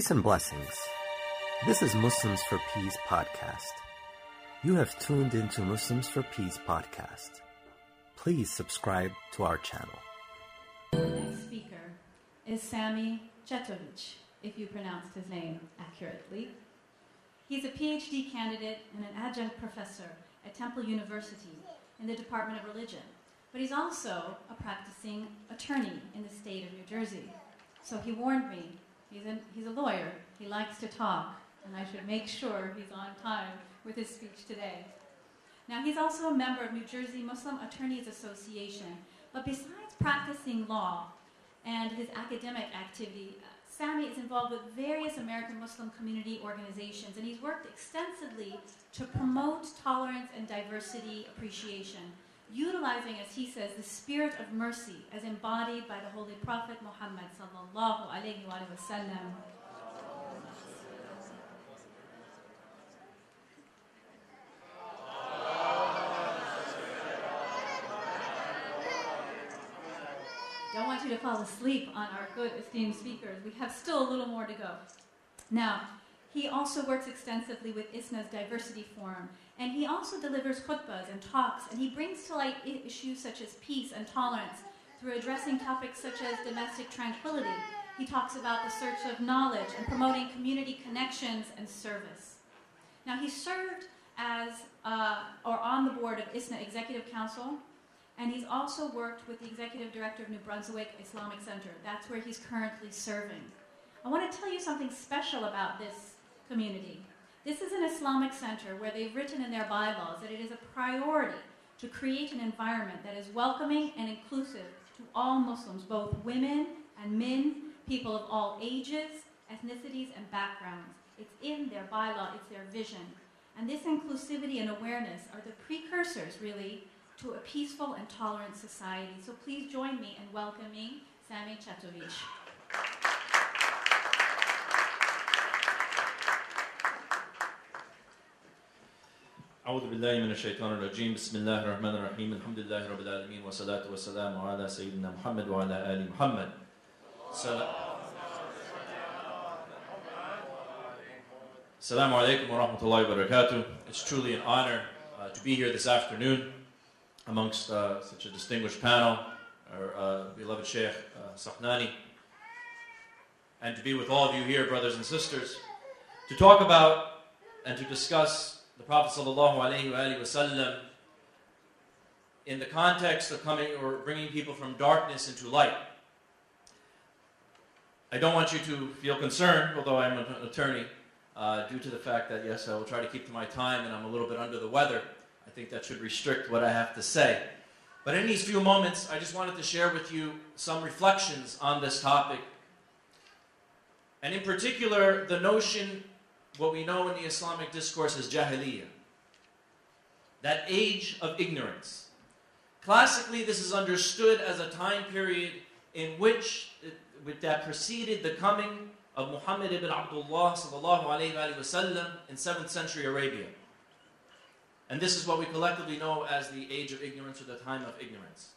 Peace and blessings. This is Muslims for Peace podcast. You have tuned into Muslims for Peace podcast. Please subscribe to our channel. The next speaker is Sami Catovic, if you pronounced his name accurately. He's a PhD candidate and an adjunct professor at Temple University in the Department of Religion, but he's also a practicing attorney in the state of New Jersey. So he warned me, he's a, he's a lawyer, he likes to talk, and I should make sure he's on time with his speech today. Now, he's also a member of New Jersey Muslim Attorneys Association, but besides practicing law and his academic activity, uh, Sami is involved with various American Muslim community organizations, and he's worked extensively to promote tolerance and diversity appreciation, utilizing, as he says, the spirit of mercy as embodied by the Holy Prophet Muhammad sallallahu alaihi wasallam. Don't want you to fall asleep on our good esteemed speakers. We have still a little more to go. Now, he also works extensively with ISNA's Diversity Forum, and he also delivers khutbas and talks, and he brings to light issues such as peace and tolerance through addressing topics such as domestic tranquility. He talks about the search of knowledge and promoting community connections and service. Now, he served as uh, or on the board of ISNA Executive Council, and he's also worked with the executive director of New Brunswick Islamic Center. That's where he's currently serving. I want to tell you something special about this community. This is an Islamic center where they've written in their bylaws that it is a priority to create an environment that is welcoming and inclusive to all Muslims, both women and men, people of all ages, ethnicities, and backgrounds. It's in their bylaw, it's their vision. And this inclusivity and awareness are the precursors, really, to a peaceful and tolerant society. So please join me in welcoming Sami Catovic. أعوذ بالله من الشيطان الرجيم بسم الله الرحمن الرحيم الحمد لله رب العالمين والصلاة والسلام على سيدنا محمد وعلى آل محمد Assalamu alaikum wa rahmatullahi wa barakatuh. It's truly an honor uh, to be here this afternoon amongst uh, such a distinguished panel, our uh, beloved Sheikh uh, Sahnani, and to be with all of you here, brothers and sisters, to talk about and to discuss the Prophet wasallam in the context of coming or bringing people from darkness into light. I don't want you to feel concerned, although I'm an attorney, uh, due to the fact that yes, I will try to keep to my time, and I'm a little bit under the weather. I think that should restrict what I have to say. But in these few moments, I just wanted to share with you some reflections on this topic. And in particular, the notion, what we know in the Islamic discourse as Jahiliyyah, that age of ignorance. Classically, this is understood as a time period in which that preceded the coming of Muhammad ibn Abdullah sallallahu alayhi wa in 7th century Arabia. And this is what we collectively know as the age of ignorance or the time of ignorance.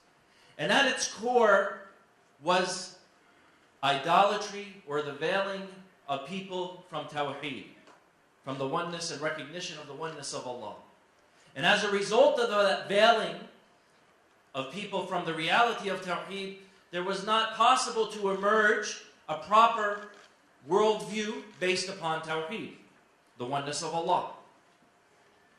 And at its core was idolatry or the veiling of people from Tawheed, from the oneness and recognition of the oneness of Allah. And as a result of that veiling of people from the reality of Tawheed, there was not possible to emerge a proper worldview based upon Tawheed, the oneness of Allah.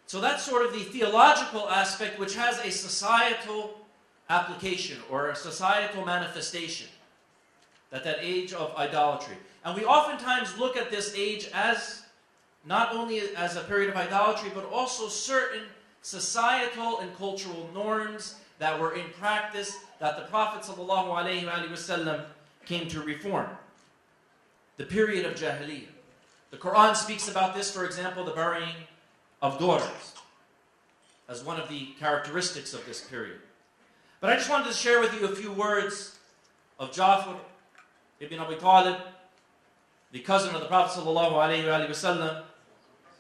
So that's sort of the theological aspect which has a societal application or a societal manifestation. That that age of idolatry. And we oftentimes look at this age as not only as a period of idolatry, but also certain societal and cultural norms that were in practice that the Prophet ﷺ came to reform. The period of Jahiliyyah. The Quran speaks about this, for example, the burying of daughters as one of the characteristics of this period. But I just wanted to share with you a few words of Jafar ibn Abi Talib, the cousin of the Prophet ﷺ,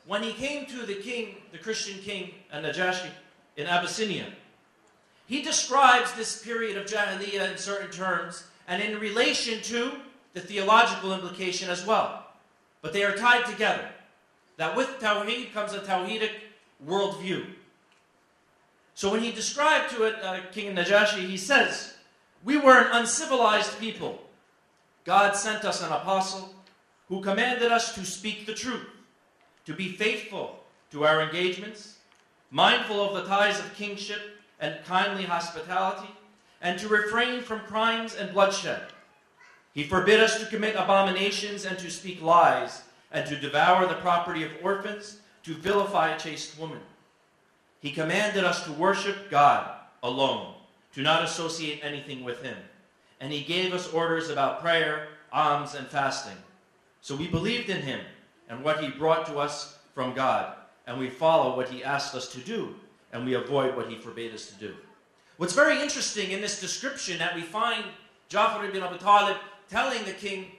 when he came to the king, the Christian king, and Najashi in Abyssinia. He describes this period of Jahiliyyah in certain terms and in relation to the theological implication as well. but they are tied together. That with Tawheed comes a Tawheedic worldview. So when he described to it uh, King Najashi, he says, We were an uncivilized people. God sent us an apostle who commanded us to speak the truth, to be faithful to our engagements, mindful of the ties of kingship and kindly hospitality, and to refrain from crimes and bloodshed. He forbid us to commit abominations and to speak lies, and to devour the property of orphans, to vilify a chaste woman. He commanded us to worship God alone, to not associate anything with Him. And He gave us orders about prayer, alms, and fasting. So we believed in Him and what He brought to us from God, and we follow what He asked us to do, and we avoid what He forbade us to do. What's very interesting in this description that we find Ja'far ibn Abi Talib telling the king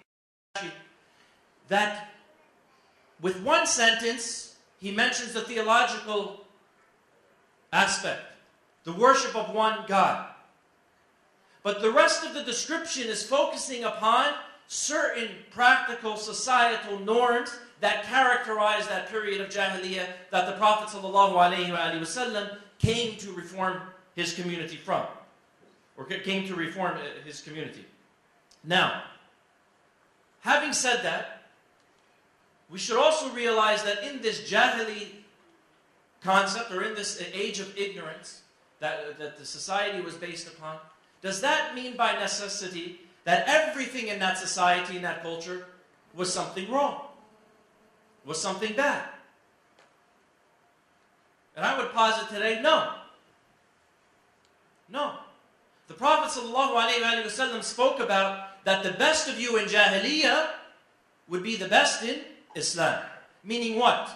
that with one sentence, he mentions the theological aspect, the worship of one God. But the rest of the description is focusing upon certain practical societal norms that characterized that period of Jahiliyyah that the Prophet ﷺ came to reform his community from, or came to reform uh, his community. Now, having said that, we should also realize that in this Jahili concept, or in this uh, age of ignorance that, uh, that the society was based upon, does that mean by necessity that everything in that society, in that culture, was something wrong? Was something bad? And I would posit today, no. No. The Prophet ﷺ spoke about that the best of you in Jahiliyyah would be the best in Islam. Meaning what?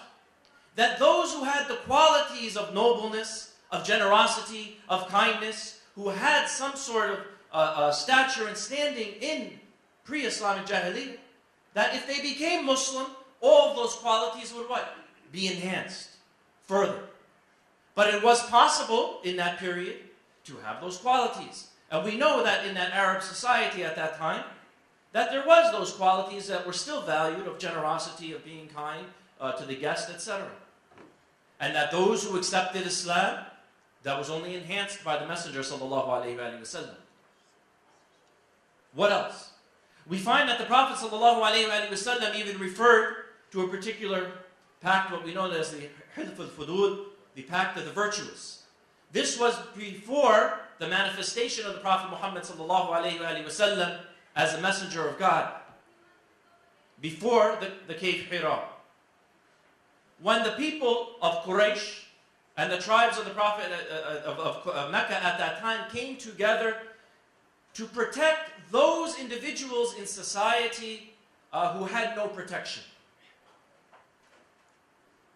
That those who had the qualities of nobleness, of generosity, of kindness, who had some sort of uh, uh, stature and standing in pre-Islamic Jahiliyyah, that if they became Muslim, all of those qualities would what? Be enhanced further. But it was possible in that period to have those qualities. And we know that in that Arab society at that time, that there was those qualities that were still valued of generosity, of being kind uh, to the guest, etc. And that those who accepted Islam, that was only enhanced by the Messenger sallallahu alaihi wasallam. What else? We find that the Prophet sallallahu alaihi wasallam even referred to a particular pact, what we know as the Hilf al-Fudul, the pact of the virtuous. This was before the manifestation of the Prophet Muhammad wasallam as a messenger of God. Before the, the cave Hira. When the people of Quraysh and the tribes of the Prophet uh, uh, of, of, of Mecca at that time came together to protect those individuals in society uh, who had no protection.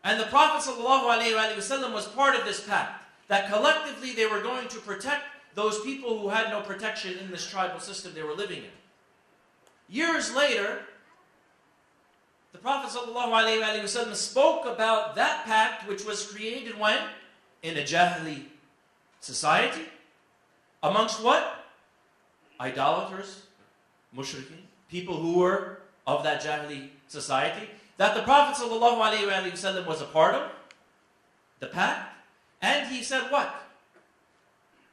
And the Prophet ﷺ was part of this pact that collectively they were going to protect those people who had no protection in this tribal system they were living in. Years later, the Prophet ﷺ spoke about that pact which was created when? In a Jahili society. Amongst what? Idolaters, mushrikeen, people who were of that Jahili society. That the Prophet ﷺ was a part of, the pact. And he said what?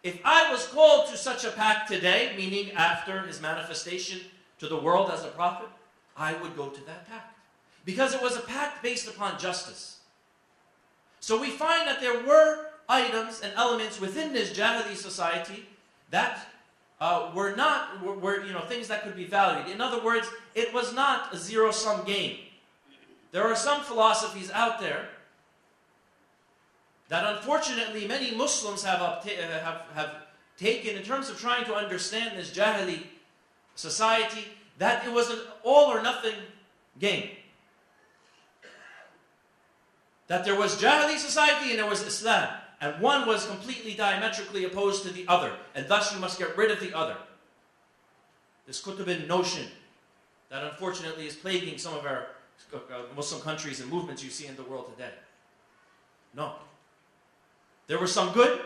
If I was called to such a pact today, meaning after his manifestation to the world as a prophet, I would go to that pact. Because it was a pact based upon justice. So we find that there were items and elements within this Jahili society that uh, were not, were, were, you know, things that could be valued. In other words, it was not a zero-sum game. There are some philosophies out there that unfortunately many Muslims have, uh, have, have taken in terms of trying to understand this Jahili society, that it was an all or nothing game. That there was Jahili society and there was Islam. And one was completely diametrically opposed to the other. And thus you must get rid of the other. This Qutbian notion that unfortunately is plaguing some of our Uh, Muslim countries and movements you see in the world today. No. There was some good,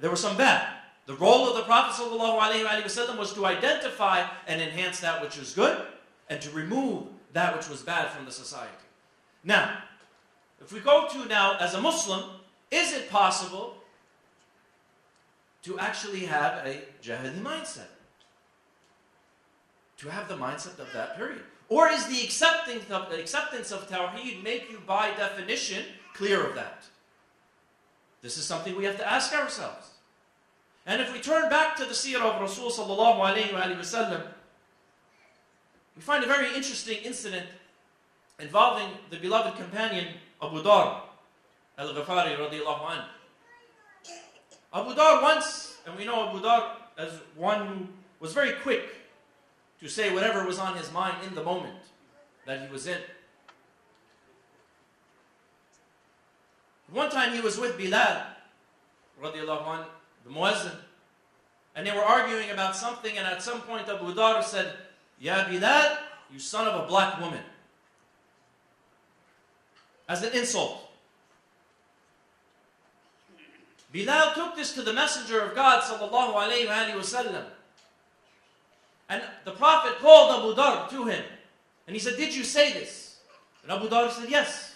there was some bad. The role of the Prophet ﷺ was to identify and enhance that which was good and to remove that which was bad from the society. Now, if we go to now, as a Muslim, is it possible to actually have a jahili mindset? To have the mindset of that period? Or is the acceptance of, acceptance of Tawheed make you, by definition, clear of that? This is something we have to ask ourselves. And if we turn back to the seerah of Rasul sallallahu alayhi wa sallam, we find a very interesting incident involving the beloved companion Abu Dar al-Ghafari radiallahu anhu. Abu Dar once, and we know Abu Dar as one who was very quick to say whatever was on his mind in the moment that he was in. One time he was with Bilal, radiallahu anh, the muezzin, and they were arguing about something, and at some point Abu Dar said, Ya Bilal, you son of a black woman. As an insult. Bilal took this to the Messenger of God, sallallahu alayhi wa sallam. And the Prophet called Abu Dar to him. And he said, Did you say this? And Abu Dar said, Yes.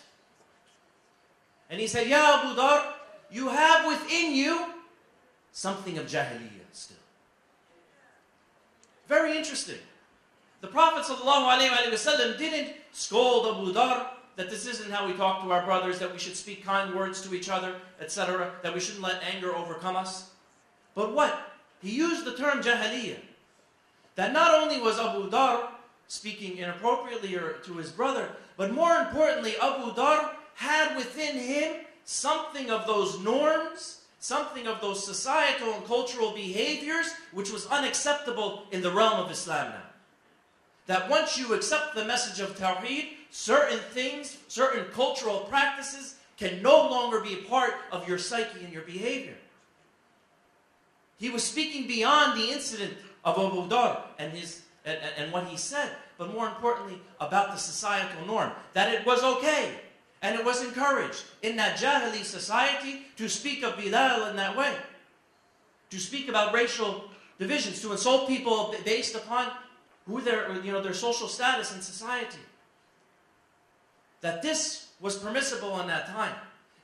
And he said, Ya Abu Dar, you have within you something of Jahiliyyah still. Very interesting. The Prophet ﷺ didn't scold Abu Dar that this isn't how we talk to our brothers, that we should speak kind words to each other, etc., that we shouldn't let anger overcome us. But what? He used the term Jahiliyyah. That not only was Abu Dar speaking inappropriately to his brother, but more importantly, Abu Dar had within him something of those norms, something of those societal and cultural behaviors which was unacceptable in the realm of Islam now. That once you accept the message of Tawheed, certain things, certain cultural practices can no longer be part of your psyche and your behavior. He was speaking beyond the incident of Abu Dar and, his, and, and what he said, but more importantly, about the societal norm. That it was okay and it was encouraged in that Jahili society to speak of Bilal in that way. To speak about racial divisions, to insult people based upon who their, you know, their social status in society. That this was permissible in that time.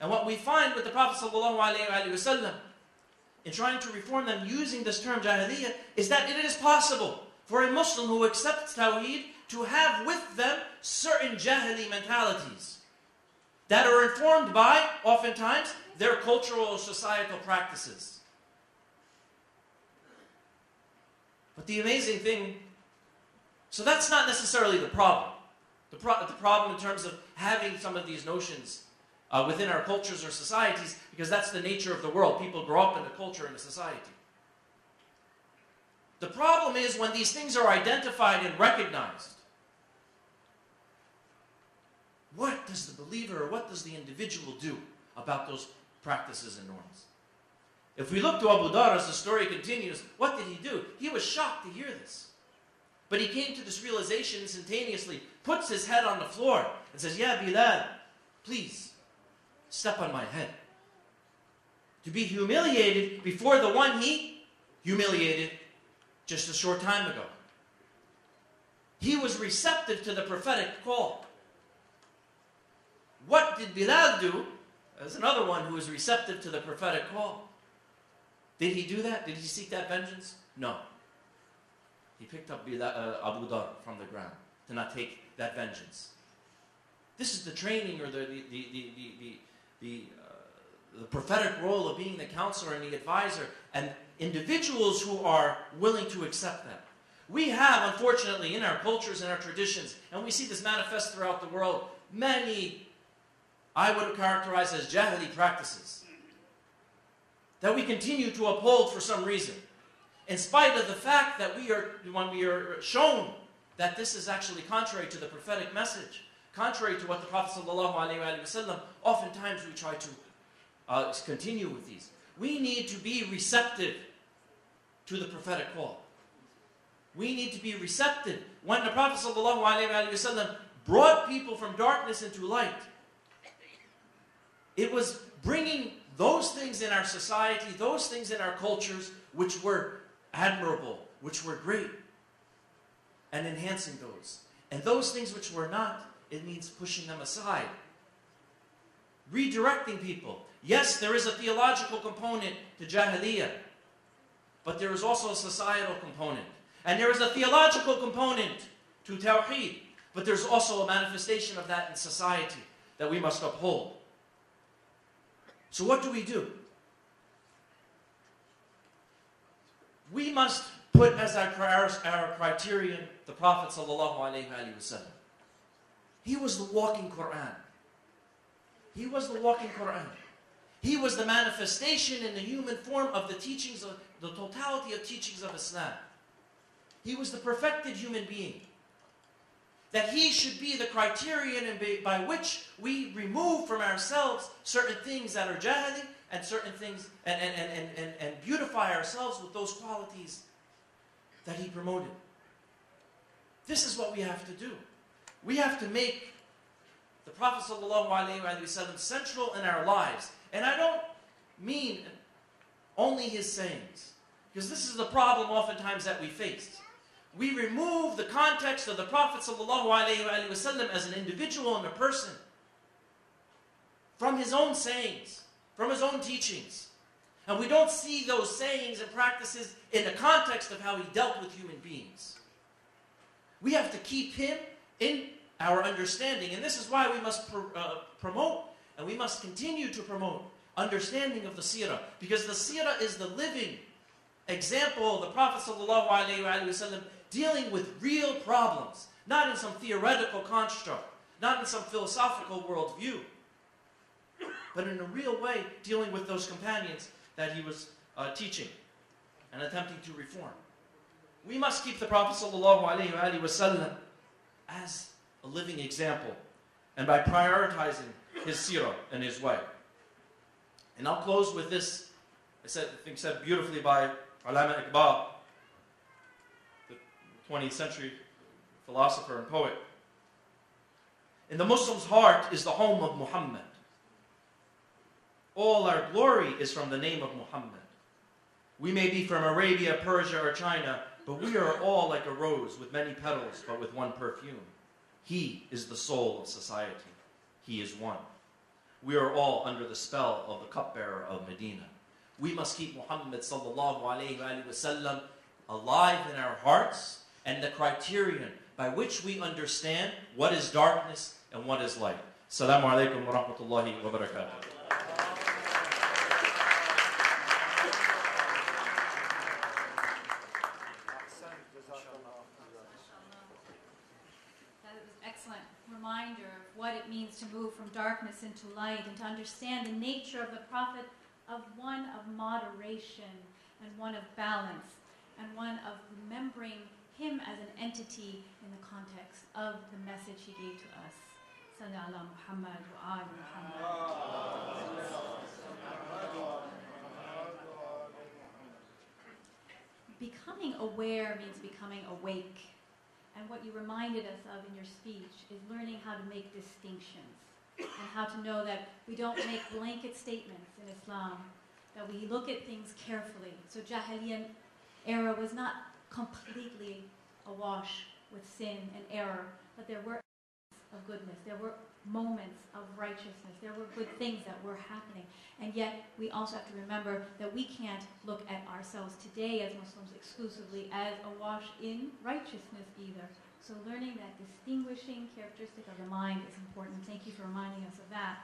And what we find with the Prophet ﷺ in trying to reform them using this term Jahiliyyah is that it is possible for a Muslim who accepts Tawheed to have with them certain Jahili mentalities that are informed by, oftentimes, their cultural or societal practices. But the amazing thing, so that's not necessarily the problem. The, pro- the problem in terms of having some of these notions uh, within our cultures or societies, because that's the nature of the world. People grow up in a culture and a society. The problem is when these things are identified and recognized, what does the believer or what does the individual do about those practices and norms? If we look to Abu Dar as the story continues, what did he do? He was shocked to hear this. But he came to this realization instantaneously, puts his head on the floor, and says, Yeah, Bilal, please, step on my head. To be humiliated before the one he humiliated just a short time ago. He was receptive to the prophetic call. What did Bilal do? As another one who was receptive to the prophetic call. Did he do that? Did he seek that vengeance? No. He picked up Bilal, uh, Abu Dar from the ground to not take that vengeance. This is the training or the, the, the, the, the, the, uh, the prophetic role of being the counselor and the advisor and individuals who are willing to accept that. We have, unfortunately, in our cultures and our traditions, and we see this manifest throughout the world, many I would characterize as Jahili practices that we continue to uphold for some reason, in spite of the fact that we are, when we are shown that this is actually contrary to the prophetic message, contrary to what the Prophet ﷺ, oftentimes we try to uh, continue with these. We need to be receptive to the prophetic call. We need to be receptive. When the Prophet ﷺ brought people from darkness into light, it was bringing those things in our society, those things in our cultures, which were admirable, which were great, and enhancing those. And those things which were not, it means pushing them aside. Redirecting people. Yes, there is a theological component to Jahiliyyah, but there is also a societal component. And there is a theological component to Tawheed, but there's also a manifestation of that in society that we must uphold. So, what do we do? We must put as our, our criterion the Prophet ﷺ. He was the walking Quran. He was the walking Quran. He was the manifestation in the human form of the teachings of the totality of teachings of Islam. He was the perfected human being. That he should be the criterion by which we remove from ourselves certain things that are jahili and certain things and, and, and, and, and beautify ourselves with those qualities that he promoted. This is what we have to do. We have to make the Prophet ﷺ central in our lives. And I don't mean only his sayings, because this is the problem oftentimes that we face. We remove the context of the Prophet ﷺ as an individual and a person from his own sayings, from his own teachings. And we don't see those sayings and practices in the context of how he dealt with human beings. We have to keep him in our understanding. And this is why we must pr uh, promote and we must continue to promote understanding of the seerah. Because the seerah is the living example of the Prophet ﷺ dealing with real problems, not in some theoretical construct, not in some philosophical worldview, but in a real way dealing with those companions that he was uh, teaching and attempting to reform. We must keep the Prophet ﷺ as a living example and by prioritizing his seerah and his way. And I'll close with this, I, said, I think said beautifully by Allama Iqbal, the 20th century philosopher and poet. In the Muslim's heart is the home of Muhammad. All our glory is from the name of Muhammad. We may be from Arabia, Persia, or China, but we are all like a rose with many petals, but with one perfume. He is the soul of society. He is one. We are all under the spell of the cupbearer of Medina. We must keep Muhammad sallallahu alayhi wasallam alive in our hearts and the criterion by which we understand what is darkness and what is light. Assalamu alaikum wa rahmatullahi wa barakatuh. To move from darkness into light and to understand the nature of the prophet of one of moderation and one of balance and one of remembering him as an entity in the context of the message he gave to us. Sallallahu Muhammad wa Muhammad. Becoming aware means becoming awake. And what you reminded us of in your speech is learning how to make distinctions and how to know that we don't make blanket statements in Islam, that we look at things carefully. So Jahiliyyah era was not completely awash with sin and error, but there were of goodness. There were moments of righteousness. There were good things that were happening. And yet, we also have to remember that we can't look at ourselves today as Muslims exclusively as awash in righteousness either. So learning that distinguishing characteristic of the mind is important. Thank you for reminding us of that.